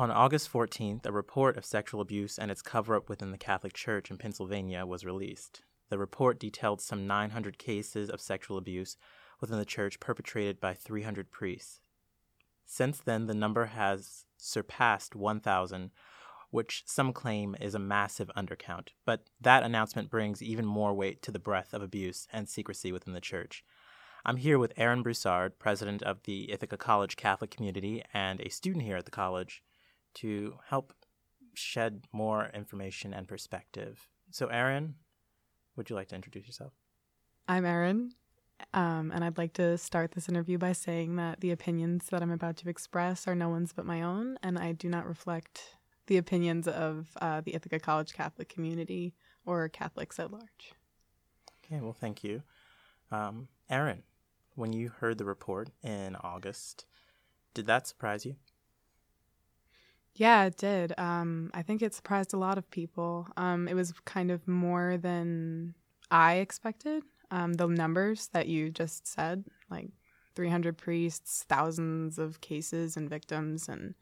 On August 14th, a report of sexual abuse and its cover up within the Catholic Church in Pennsylvania was released. The report detailed some 900 cases of sexual abuse within the church perpetrated by 300 priests. Since then, the number has surpassed 1,000, which some claim is a massive undercount. But that announcement brings even more weight to the breadth of abuse and secrecy within the church. I'm here with Erin Broussard, president of the Ithaca College Catholic community and a student here at the college, to help shed more information and perspective. So, Erin, would you like to introduce yourself? I'm Erin, um, and I'd like to start this interview by saying that the opinions that I'm about to express are no one's but my own, and I do not reflect the opinions of uh, the Ithaca College Catholic community or Catholics at large. Okay, well, thank you. Um, Erin, when you heard the report in August, did that surprise you? Yeah, it did. Um, I think it surprised a lot of people. Um, it was kind of more than I expected. Um, the numbers that you just said, like 300 priests, thousands of cases and victims, and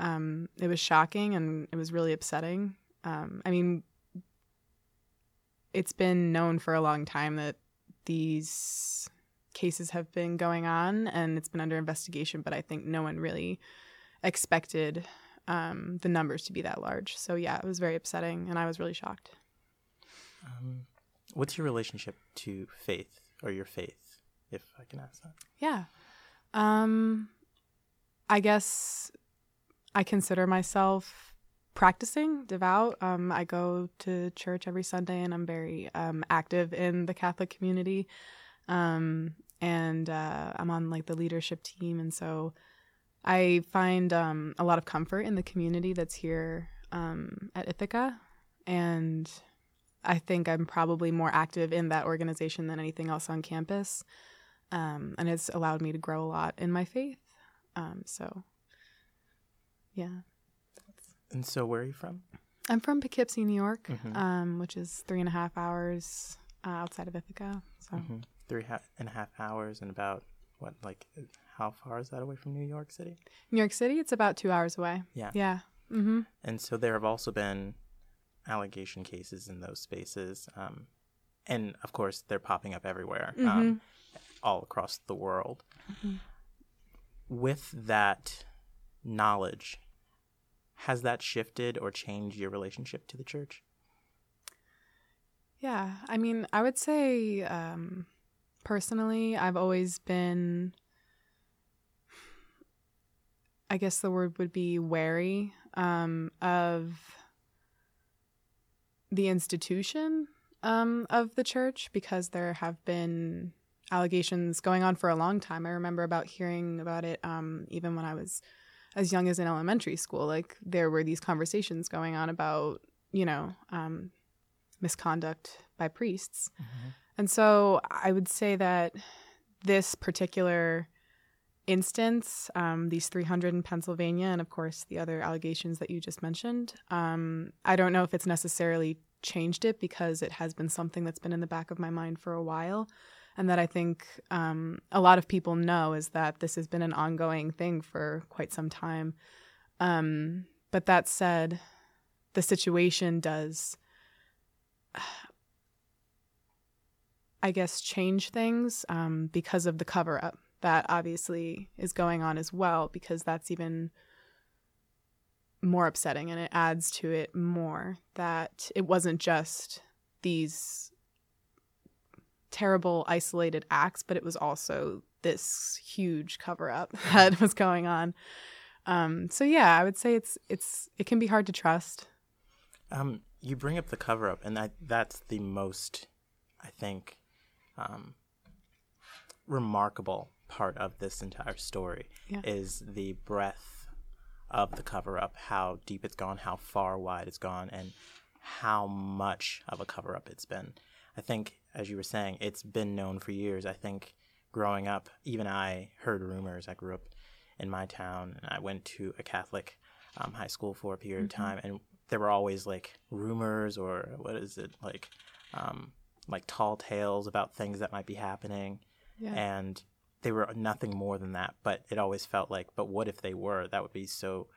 um, it was shocking and it was really upsetting. Um, I mean, it's been known for a long time that these cases have been going on and it's been under investigation, but I think no one really expected um, the numbers to be that large. So yeah, it was very upsetting, and I was really shocked. Um, what's your relationship to faith or your faith, if I can ask that? Yeah, um, I guess I consider myself practicing devout. Um, I go to church every Sunday, and I'm very um, active in the Catholic community. Um, and uh, I'm on like the leadership team, and so I find um, a lot of comfort in the community that's here um, at Ithaca. And I think I'm probably more active in that organization than anything else on campus. Um, and it's allowed me to grow a lot in my faith. Um, so, yeah. And so, where are you from? I'm from Poughkeepsie, New York, mm-hmm. Um, which is three and a half hours uh, outside of Ithaca. So, mm-hmm. three and a half hours and about what, like how far is that away from New York City? New York City, it's about two hours away. Yeah. Yeah. Mm-hmm. And so there have also been allegation cases in those spaces. Um, and of course, they're popping up everywhere, um, mm-hmm. um, all across the world. Mm-hmm. With that knowledge, has that shifted or changed your relationship to the church? Yeah. I mean, I would say um, personally, I've always been I guess the word would be wary um, of the institution um, of the church because there have been allegations going on for a long time. I remember about hearing about it um, even when I was as young as in elementary school. Like there were these conversations going on about, you know, um, misconduct by priests. Mm-hmm. And so I would say that this particular instance, um, these 300 in Pennsylvania, and of course the other allegations that you just mentioned, um, I don't know if it's necessarily changed it because it has been something that's been in the back of my mind for a while. And that I think um, a lot of people know is that this has been an ongoing thing for quite some time. Um, but that said, the situation does, I guess, change things um, because of the cover up that obviously is going on as well because that's even more upsetting and it adds to it more that it wasn't just these terrible isolated acts but it was also this huge cover up that was going on. Um, so yeah i would say it's it's it can be hard to trust. Um, you bring up the cover up and that that's the most i think um, remarkable part of this entire story yeah. is the breadth of the cover up, how deep it's gone, how far wide it's gone, and how much of a cover up it's been. I think, as you were saying, it's been known for years. I think growing up, even I heard rumors. I grew up in my town and I went to a Catholic um, high school for a period mm-hmm. of time, and there were always like rumors or what is it like, um, like tall tales about things that might be happening. Yeah. And they were nothing more than that. But it always felt like, but what if they were? That would be so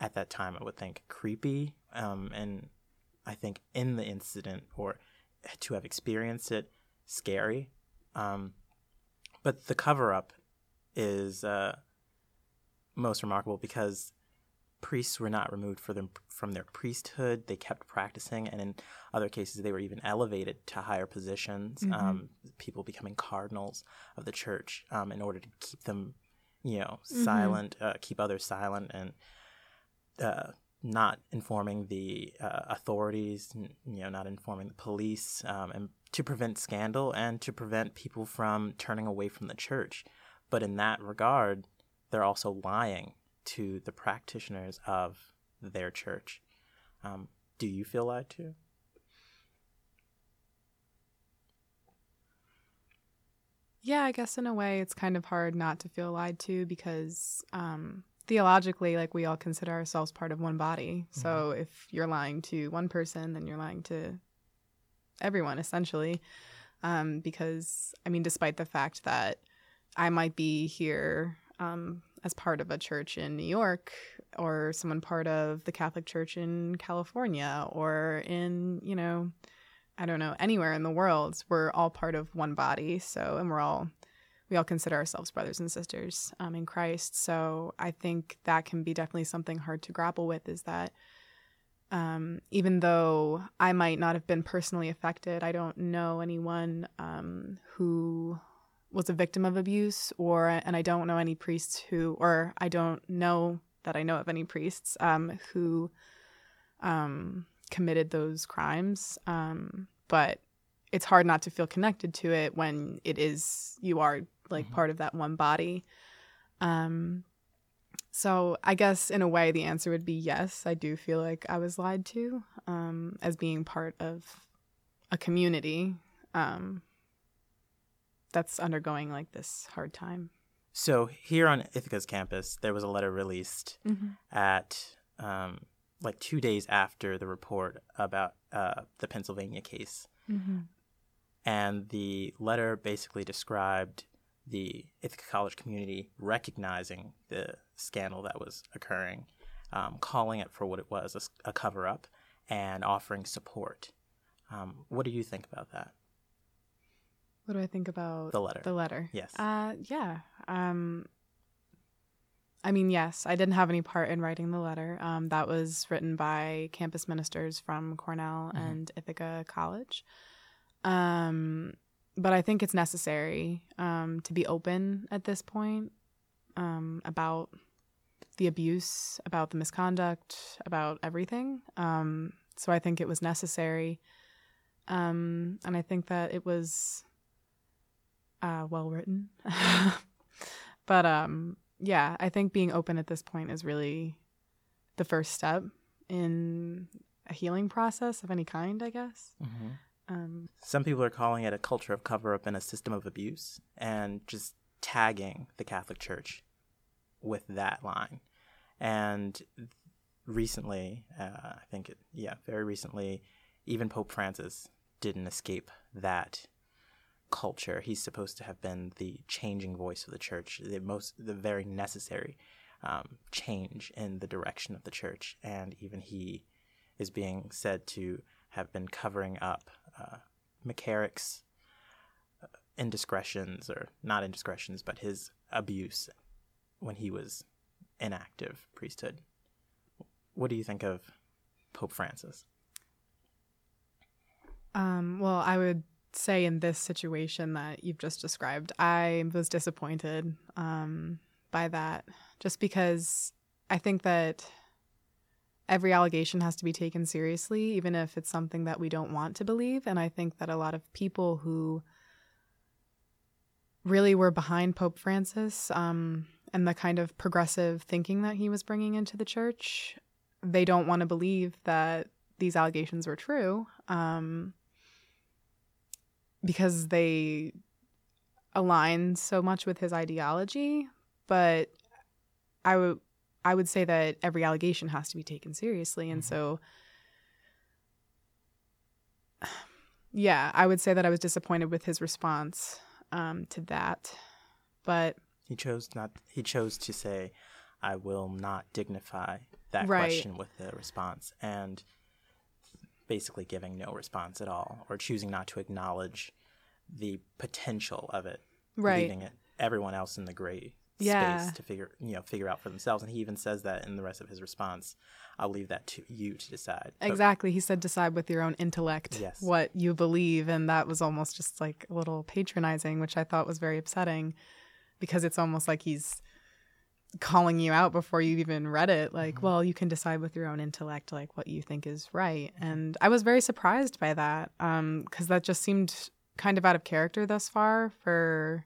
at that time, I would think creepy. Um, and I think in the incident or to have experienced it, scary. Um, but the cover up is uh, most remarkable because priests were not removed them, from their priesthood. They kept practicing, and in other cases, they were even elevated to higher positions. Mm-hmm. Um, people becoming cardinals of the church um, in order to keep them, you know, mm-hmm. silent, uh, keep others silent, and uh, not informing the uh, authorities, you know, not informing the police, um, and to prevent scandal and to prevent people from turning away from the church. But in that regard, they're also lying to the practitioners of their church. Um, do you feel lied to? Yeah, I guess in a way it's kind of hard not to feel lied to because um, theologically, like we all consider ourselves part of one body. Mm-hmm. So if you're lying to one person, then you're lying to everyone essentially. Um, because I mean, despite the fact that I might be here um, as part of a church in New York, or someone part of the Catholic Church in California, or in you know, I don't know, anywhere in the world, we're all part of one body. So, and we're all we all consider ourselves brothers and sisters um, in Christ. So I think that can be definitely something hard to grapple with is that um, even though I might not have been personally affected, I don't know anyone um, who was a victim of abuse, or and I don't know any priests who, or I don't know that I know of any priests um, who um, committed those crimes. Um, but it's hard not to feel connected to it when it is you are like mm-hmm. part of that one body. Um, so I guess in a way the answer would be yes. I do feel like I was lied to um, as being part of a community um, that's undergoing like this hard time. So here on Ithaca's campus, there was a letter released mm-hmm. at um, like two days after the report about uh, the Pennsylvania case. Mm-hmm. And the letter basically described the Ithaca College community recognizing the scandal that was occurring, um, calling it for what it was a, cover up, and offering support. Um, what do you think about that? What do I think about the letter? The letter. Yes. Uh, yeah. Um, I mean, yes, I didn't have any part in writing the letter. Um, that was written by campus ministers from Cornell mm-hmm. and Ithaca College. Um, but I think it's necessary um, to be open at this point um, about the abuse, about the misconduct, about everything. Um, so I think it was necessary. Um, and I think that it was uh, well written. but um, yeah, I think being open at this point is really the first step in a healing process of any kind, I guess. Mm-hmm. Um, Some people are calling it a culture of cover up and a system of abuse, and just tagging the Catholic Church with that line. And recently, uh, I think, it, yeah, very recently, even Pope Francis didn't escape that culture. He's supposed to have been the changing voice of the church, the most, the very necessary um, change in the direction of the church. And even he is being said to have been covering up uh, McCarrick's uh, indiscretions, or not indiscretions, but his abuse when he was in active priesthood. What do you think of Pope Francis? Um, well, I would say in this situation that you've just described, I was disappointed um, by that just because I think that every allegation has to be taken seriously, even if it's something that we don't want to believe. And I think that a lot of people who really were behind Pope Francis um, and the kind of progressive thinking that he was bringing into the church, they don't want to believe that these allegations were true um, because they align so much with his ideology. But I would I would say that every allegation has to be taken seriously. And mm-hmm. so, yeah, I would say that I was disappointed with his response um, to that. But he chose not, he chose to say, I will not dignify that Right. question with a response. And basically giving no response at all or choosing not to acknowledge the potential of it, Right. leaving it everyone else in the gray Yeah. space to figure you know figure out for themselves. And he even says that in the rest of his response. I'll leave that to you to decide. But Exactly. He said decide with your own intellect Yes. what you believe. And that was almost just like a little patronizing, which I thought was very upsetting because it's almost like he's calling you out before you even read it. Like, well, you can decide with your own intellect, like what you think is right. And I was very surprised by that um because that just seemed kind of out of character thus far for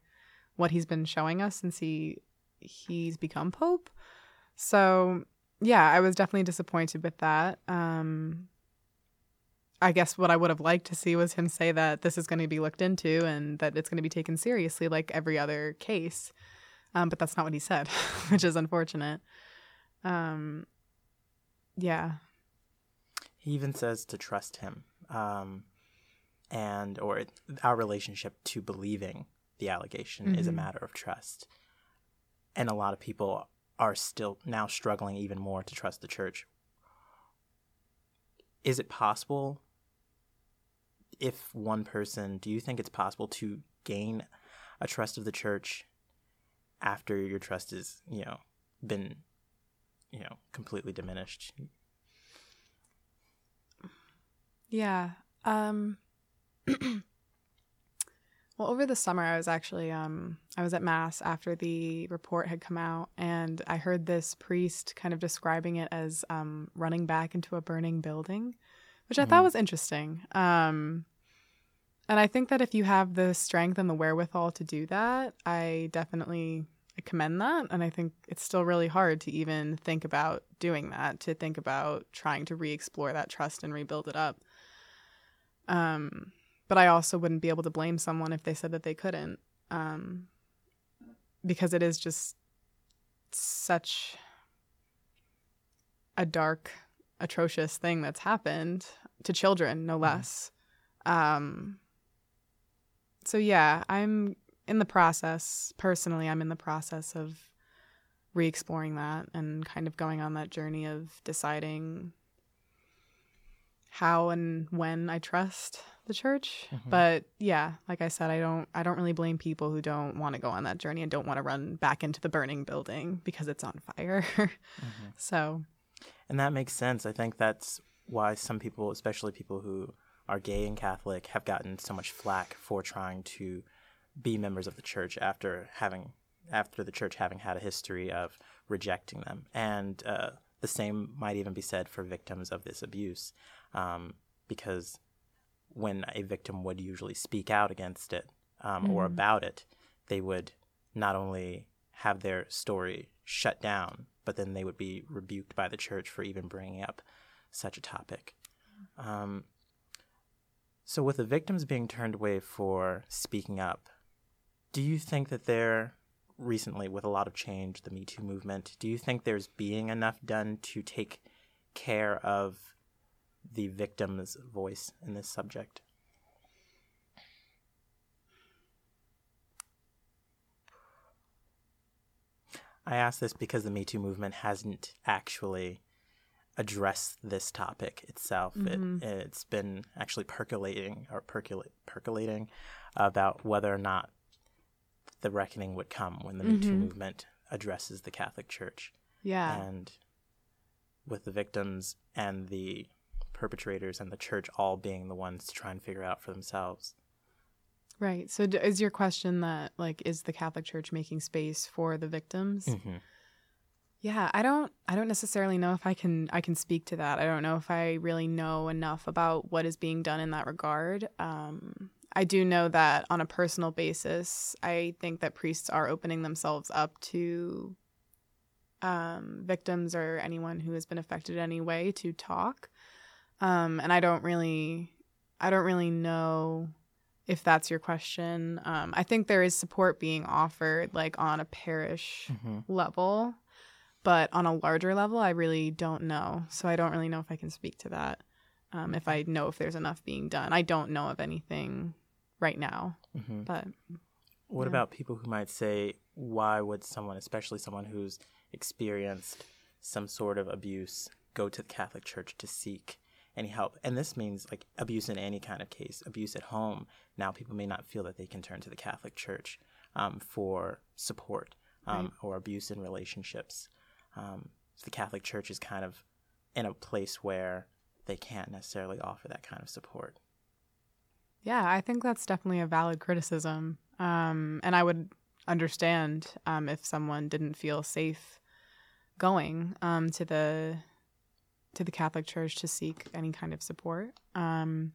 what he's been showing us since he he's become pope. So yeah, I was definitely disappointed with that. Um, I guess what I would have liked to see was him say that this is going to be looked into and that it's going to be taken seriously like every other case. Um, but that's not what he said, which is unfortunate. Um, yeah. He even says to trust him, um, and or our relationship to believing the allegation is a Mhm. matter of trust. And a lot of people are still now struggling even more to trust the church. Is it possible? If one person, do you think it's possible to gain a trust of the church after your trust is, you know, been, you know, completely diminished? Yeah. Um Well, over the summer I was actually um I was at mass after the report had come out and I heard this priest kind of describing it as um running back into a burning building, which I thought Mhm. was interesting. Um and I think that if you have the strength and the wherewithal to do that, I definitely I commend that and I think it's still really hard to even think about doing that, to think about trying to re-explore that trust and rebuild it up. Um, but I also wouldn't be able to blame someone if they said that they couldn't, um, because it is just such a dark, atrocious thing that's happened to children, no less. Um, so yeah, I'm in the process. Personally, I'm in the process of re-exploring that and kind of going on that journey of deciding how and when I trust the church. Mhm. But yeah, like I said, I don't I don't really blame people who don't want to go on that journey and don't want to run back into the burning building because it's on fire. Mhm. so, And that makes sense. I think that's why some people, especially people who are gay and Catholic, have gotten so much flack for trying to be members of the church after having after the church having had a history of rejecting them. And uh, the same might even be said for victims of this abuse, um, because when a victim would usually speak out against it um, or Mhm. about it, they would not only have their story shut down, but then they would be rebuked by the church for even bringing up such a topic. Um, so, with the victims being turned away for speaking up, do you think that there, recently with a lot of change, the Me Too movement, do you think there's being enough done to take care of the victim's voice in this subject? I ask this because the Me Too movement hasn't actually addressed this topic itself. Mhm. It, it's been actually percolating or percolate, percolating about whether or not the reckoning would come when the Me Too Mhm. movement addresses the Catholic Church. yeah. And with the victims and the perpetrators and the church all being the ones to try and figure out for themselves. Right. So d- is your question that like is the Catholic Church making space for the victims? Mm-hmm. Yeah, I don't I don't necessarily know if I can I can speak to that. I don't know if I really know enough about what is being done in that regard. Um I do know that on a personal basis, I think that priests are opening themselves up to um, victims or anyone who has been affected in any way to talk. Um, and I don't really, I don't really know if that's your question. Um, I think there is support being offered, like on a parish Mm-hmm. level, but on a larger level, I really don't know. So I don't really know if I can speak to that. Um, if I know if there's enough being done, I don't know of anything right now. Mm-hmm. But What Yeah. about people who might say, why would someone, especially someone who's experienced some sort of abuse go to the Catholic Church to seek any help. And this means like abuse in any kind of case, abuse at home. Now people may not feel that they can turn to the Catholic Church um, for support um, right. or abuse in relationships. Um, so the Catholic Church is kind of in a place where they can't necessarily offer that kind of support. Yeah, I think that's definitely a valid criticism. Um, and I would understand um, if someone didn't feel safe going um, to the to the Catholic Church to seek any kind of support. Um,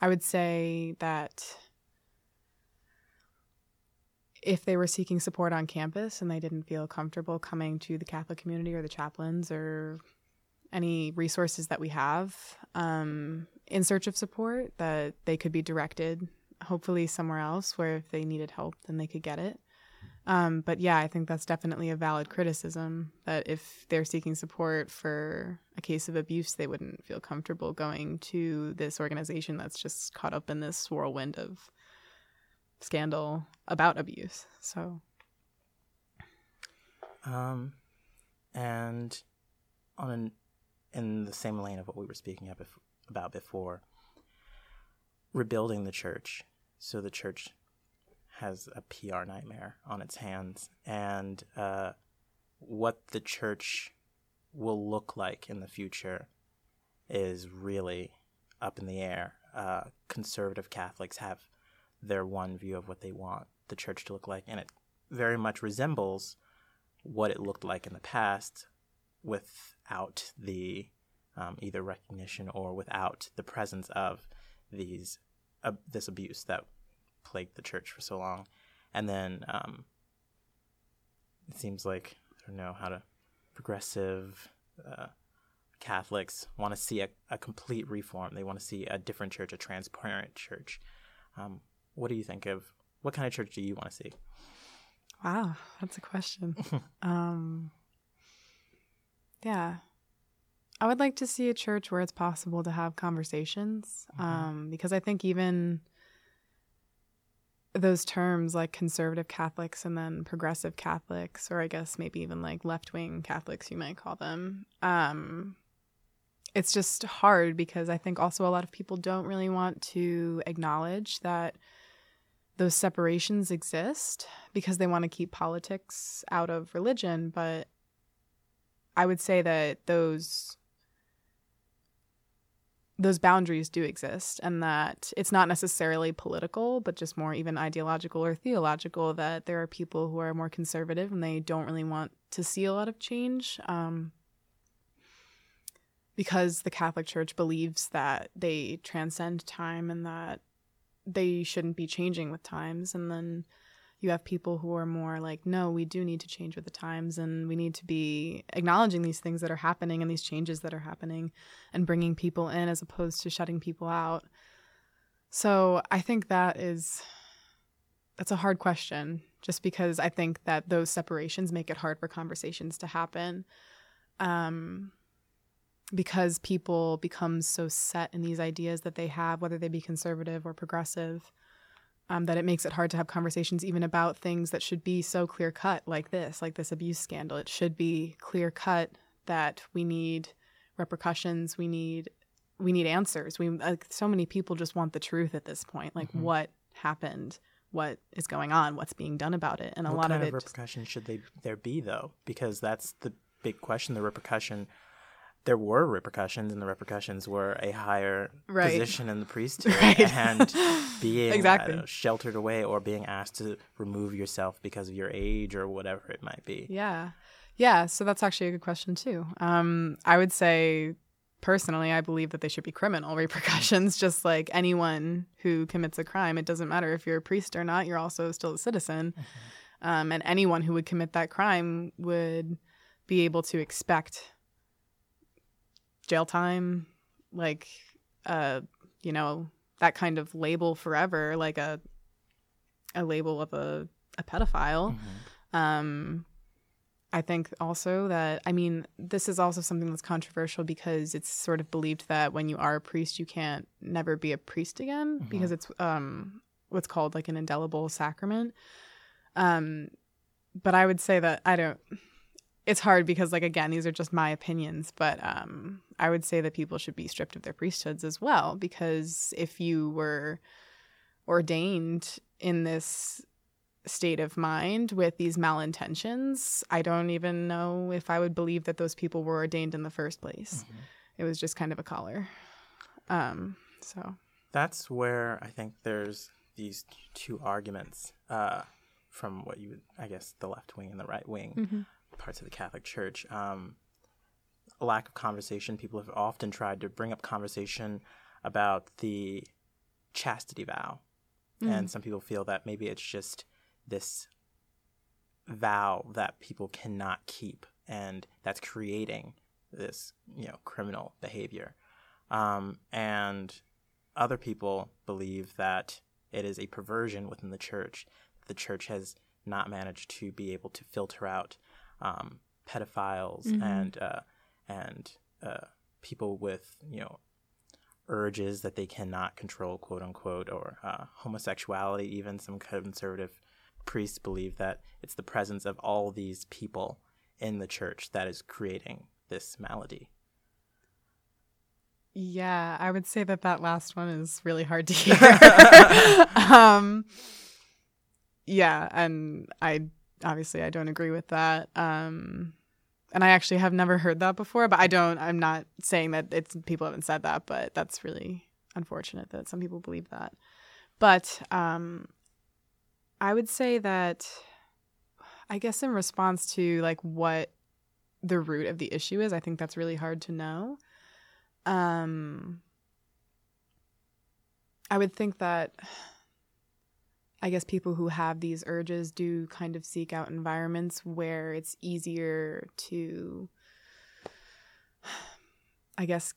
I would say that if they were seeking support on campus and they didn't feel comfortable coming to the Catholic community or the chaplains or any resources that we have um, in search of support, that they could be directed hopefully somewhere else where if they needed help, then they could get it. Um, but yeah, I think that's definitely a valid criticism that if they're seeking support for a case of abuse, they wouldn't feel comfortable going to this organization that's just caught up in this whirlwind of scandal about abuse. So, um, and on an, in the same lane of what we were speaking about before, rebuilding the church. So the church has a PR nightmare on its hands, and uh, what the church will look like in the future is really up in the air. Uh, conservative Catholics have their one view of what they want the church to look like, and it very much resembles what it looked like in the past without the um, either recognition or without the presence of these uh, this abuse that plagued the church for so long. And then um, it seems like I don't know how to progressive uh, Catholics want to see a, a, complete reform. They want to see a different church, a transparent church. Um, what do you think of what kind of church do you want to see? Wow, that's a question. um, yeah, I would like to see a church where it's possible to have conversations, mm-hmm. um, because I think even those terms like conservative Catholics and then progressive Catholics, or I guess maybe even like left wing Catholics, you might call them. Um, it's just hard because I think also a lot of people don't really want to acknowledge that those separations exist because they want to keep politics out of religion. But I would say that those those boundaries do exist and that it's not necessarily political but just more even ideological or theological that there are people who are more conservative and they don't really want to see a lot of change um, because the catholic church believes that they transcend time and that they shouldn't be changing with times. And then you have people who are more like, no, we do need to change with the times and we need to be acknowledging these things that are happening and these changes that are happening and bringing people in as opposed to shutting people out. So I think that is that's a hard question just because I think that those separations make it hard for conversations to happen. Um, because people become so set in these ideas that they have, whether they be conservative or progressive, um, that it makes it hard to have conversations even about things that should be so clear cut, like this, like this abuse scandal. It should be clear cut that we need repercussions, we need we need answers. We like so many people just want the truth at this point, like mm-hmm. what happened, what is going on, what's being done about it, and what a lot of it. What repercussions should they there be though? Because that's the big question. The repercussion there were repercussions, and the repercussions were a higher right. position in the priesthood right. and being exactly. uh, sheltered away or being asked to remove yourself because of your age or whatever it might be. Yeah. Yeah. So that's actually a good question, too. Um, I would say, personally, I believe that they should be criminal repercussions, just like anyone who commits a crime. It doesn't matter if you're a priest or not, you're also still a citizen. Mm-hmm. Um, and anyone who would commit that crime would be able to expect jail time, like uh, you know, that kind of label forever, like a a label of a, a pedophile. Mm-hmm. Um I think also that I mean this is also something that's controversial because it's sort of believed that when you are a priest you can't never be a priest again mm-hmm. because it's um what's called like an indelible sacrament. Um but I would say that I don't it's hard because like again these are just my opinions but um i would say that people should be stripped of their priesthoods as well because if you were ordained in this state of mind with these malintentions i don't even know if i would believe that those people were ordained in the first place. Mm-hmm. it was just kind of a collar. Um so. That's where i think there's these two arguments uh from what you would i guess the left wing and the right wing. Mm-hmm parts of the Catholic Church. Um, a lack of conversation. People have often tried to bring up conversation about the chastity vow. Mm. And some people feel that maybe it's just this vow that people cannot keep and that's creating this, you know, criminal behavior. Um, and other people believe that it is a perversion within the church. The church has not managed to be able to filter out um, pedophiles mm-hmm. and uh, and uh, people with you know urges that they cannot control, quote unquote, or uh, homosexuality. Even some conservative priests believe that it's the presence of all these people in the church that is creating this malady. Yeah, I would say that that last one is really hard to hear. um, yeah, and I obviously I don't agree with that. Um, and I actually have never heard that before, but I don't. I'm not saying that it's people haven't said that, but that's really unfortunate that some people believe that. But um, I would say that I guess in response to like what the root of the issue is, I think that's really hard to know. Um, I would think that I guess people who have these urges do kind of seek out environments where it's easier to, I guess,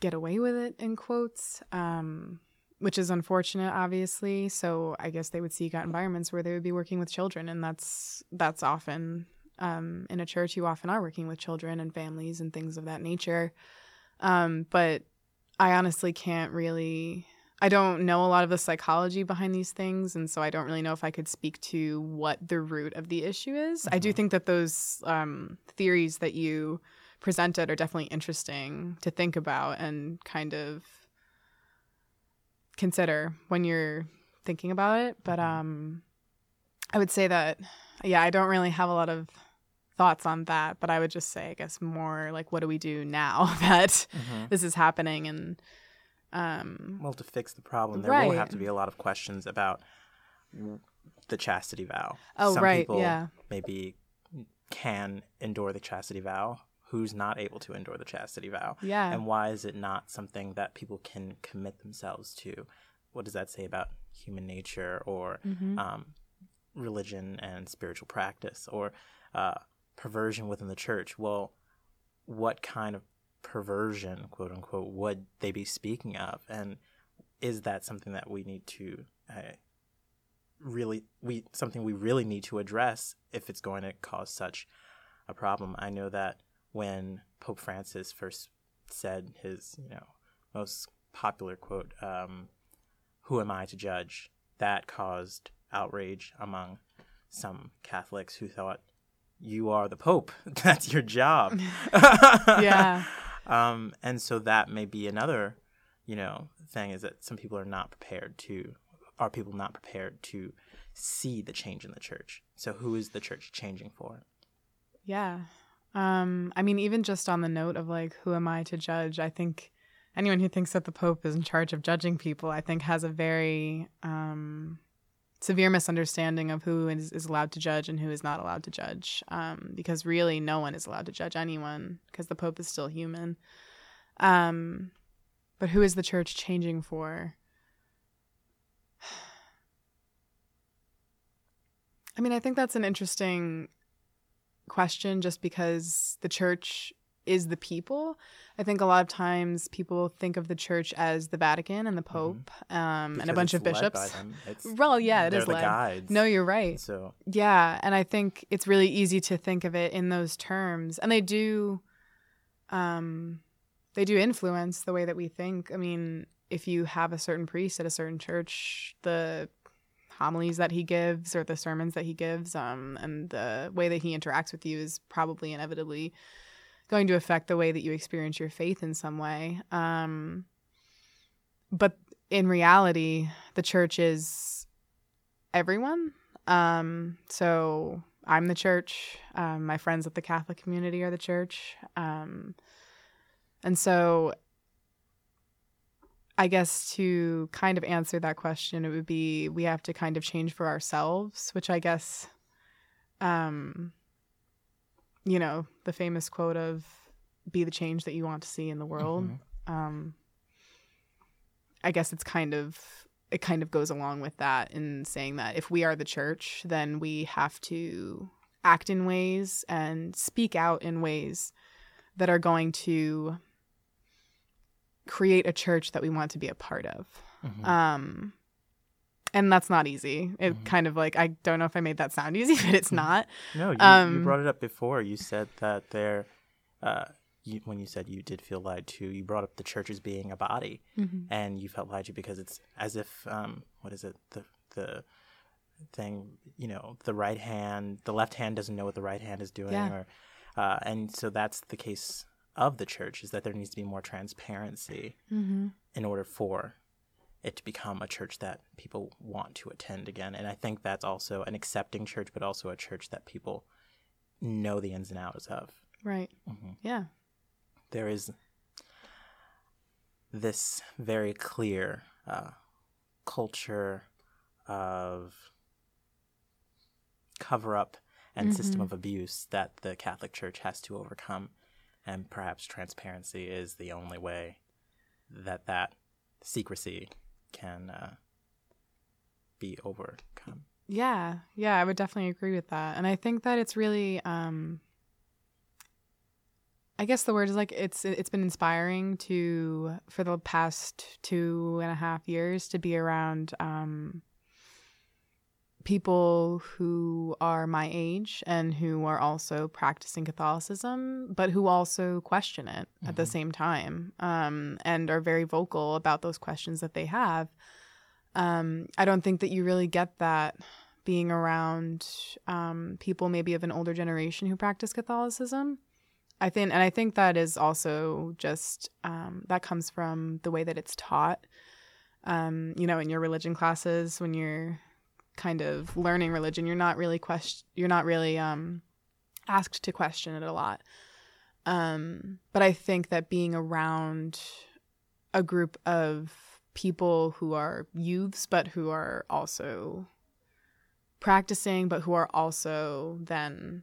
get away with it in quotes, um, which is unfortunate, obviously. So I guess they would seek out environments where they would be working with children, and that's that's often um, in a church. You often are working with children and families and things of that nature. Um, but I honestly can't really I don't know a lot of the psychology behind these things, and so I don't really know if I could speak to what the root of the issue is. Mm-hmm. I do mm-hmm. think that those um, theories that you presented are definitely interesting to think about and kind of consider when you're thinking about it. But mm-hmm. um, I would say that, yeah, I don't really have a lot of thoughts on that, but I would just say, I guess, more like, what do we do now that mm-hmm. this is happening and um, well, to fix the problem, there right. will have to be a lot of questions about the chastity vow. Oh, Some right. People yeah. Maybe can endure the chastity vow. Who's not able to endure the chastity vow? Yeah. And why is it not something that people can commit themselves to? What does that say about human nature or mm-hmm. um, religion and spiritual practice or uh, perversion within the church? Well, what kind of perversion, quote unquote, would they be speaking of? And is that something that we need to uh, really we something we really need to address if it's going to cause such a problem? I know that when Pope Francis first said his, you know, most popular quote, um, "Who am I to judge?" That caused outrage among some Catholics who thought you are the Pope. That's your job. yeah. Um, and so that may be another, you know, thing is that some people are not prepared to, are people not prepared to see the change in the church? So who is the church changing for? Yeah. Um, I mean, even just on the note of like, who am I to judge? I think anyone who thinks that the Pope is in charge of judging people, I think has a very um, severe misunderstanding of who is, is allowed to judge and who is not allowed to judge. Um, because really, no one is allowed to judge anyone because the Pope is still human. Um, but who is the church changing for? I mean, I think that's an interesting question just because the church is the people. I think a lot of times people think of the church as the Vatican and the mm-hmm. Pope mm-hmm. um, and a bunch of bishops. well, yeah, it is led. Guides, no, you're right. So yeah, and I think it's really easy to think of it in those terms, and they do, um, they do influence the way that we think. I mean, if you have a certain priest at a certain church, the homilies that he gives or the sermons that he gives, um, and the way that he interacts with you is probably inevitably going to affect the way that you experience your faith in some way. Um, but in reality, the church is everyone. Um, so I'm the church. Um, my friends at the Catholic community are the church. Um, and so I guess to kind of answer that question, it would be we have to kind of change for ourselves, which I guess, um, you know, the famous quote of be the change that you want to see in the world. Mm-hmm. Um, I guess it's kind of it kind of goes along with that in saying that if we are the church, then we have to act in ways and speak out in ways that are going to create a church that we want to be a part of. Mm-hmm. Um, and that's not easy. It mm-hmm. kind of like I don't know if I made that sound easy, but it's mm-hmm. not. No, you, um, you brought it up before. You said that there, uh, you, when you said you did feel lied to, you brought up the church as being a body, mm-hmm. and you felt lied to because it's as if um, what is it the the thing you know the right hand the left hand doesn't know what the right hand is doing yeah. or uh, and so that's the case of the church is that there needs to be more transparency mm-hmm. in order for it to become a church that people want to attend again and i think that's also an accepting church but also a church that people know the ins and outs of right mm-hmm. yeah there is this very clear uh, culture of cover up and mm-hmm. system of abuse that the Catholic Church has to overcome. And perhaps transparency is the only way that that secrecy can uh, be overcome. Yeah, yeah, I would definitely agree with that. And I think that it's really um, I guess the word is like it's it's been inspiring to for the past two and a half years to be around um, people who are my age and who are also practicing Catholicism, but who also question it mm-hmm. at the mm-hmm. same time um, and are very vocal about those questions that they have. Um, I don't think that you really get that being around um, people maybe of an older generation who practice Catholicism. I think, and I think that is also just um, that comes from the way that it's taught. Um, you know, in your religion classes, when you're kind of learning religion, you're not really question, you're not really um, asked to question it a lot. Um, but I think that being around a group of people who are youths, but who are also practicing, but who are also then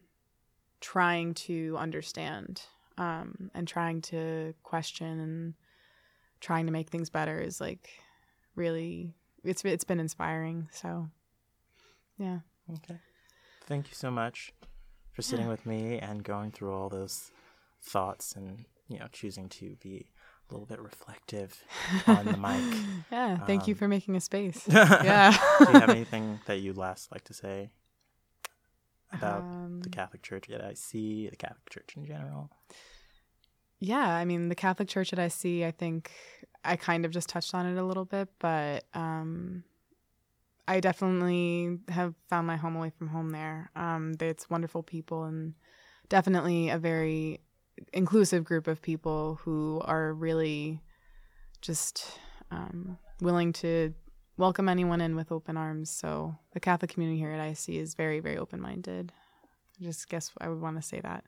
trying to understand um, and trying to question and trying to make things better is like really it's it's been inspiring. So yeah. Okay. Thank you so much for sitting yeah. with me and going through all those thoughts and you know choosing to be a little bit reflective on the mic. Yeah, thank um, you for making a space. yeah. Do you have anything that you'd last like to say? about um, the Catholic Church at IC, the Catholic Church in general? Yeah, I mean, the Catholic Church at IC, I think I kind of just touched on it a little bit, but um, I definitely have found my home away from home there. Um, it's wonderful people and definitely a very inclusive group of people who are really just um, willing to welcome anyone in with open arms. So the Catholic community here at IC is very, very open minded. I just guess I would want to say that.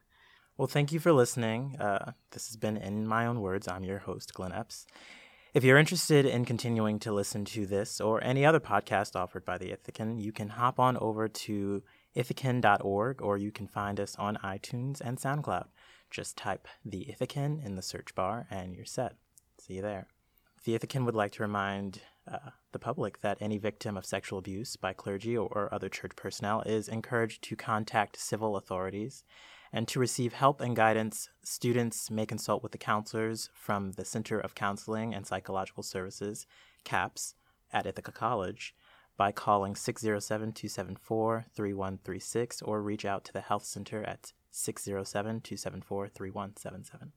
Well, thank you for listening. Uh, this has been In My Own Words. I'm your host, Glenn Epps. If you're interested in continuing to listen to this or any other podcast offered by the Ithacan, you can hop on over to ithacan.org or you can find us on iTunes and SoundCloud. Just type the Ithacan in the search bar and you're set. See you there. The Ithacan would like to remind uh, the public that any victim of sexual abuse by clergy or, or other church personnel is encouraged to contact civil authorities. And to receive help and guidance, students may consult with the counselors from the Center of Counseling and Psychological Services, CAPS, at Ithaca College by calling 607 274 3136 or reach out to the Health Center at 607 274 3177.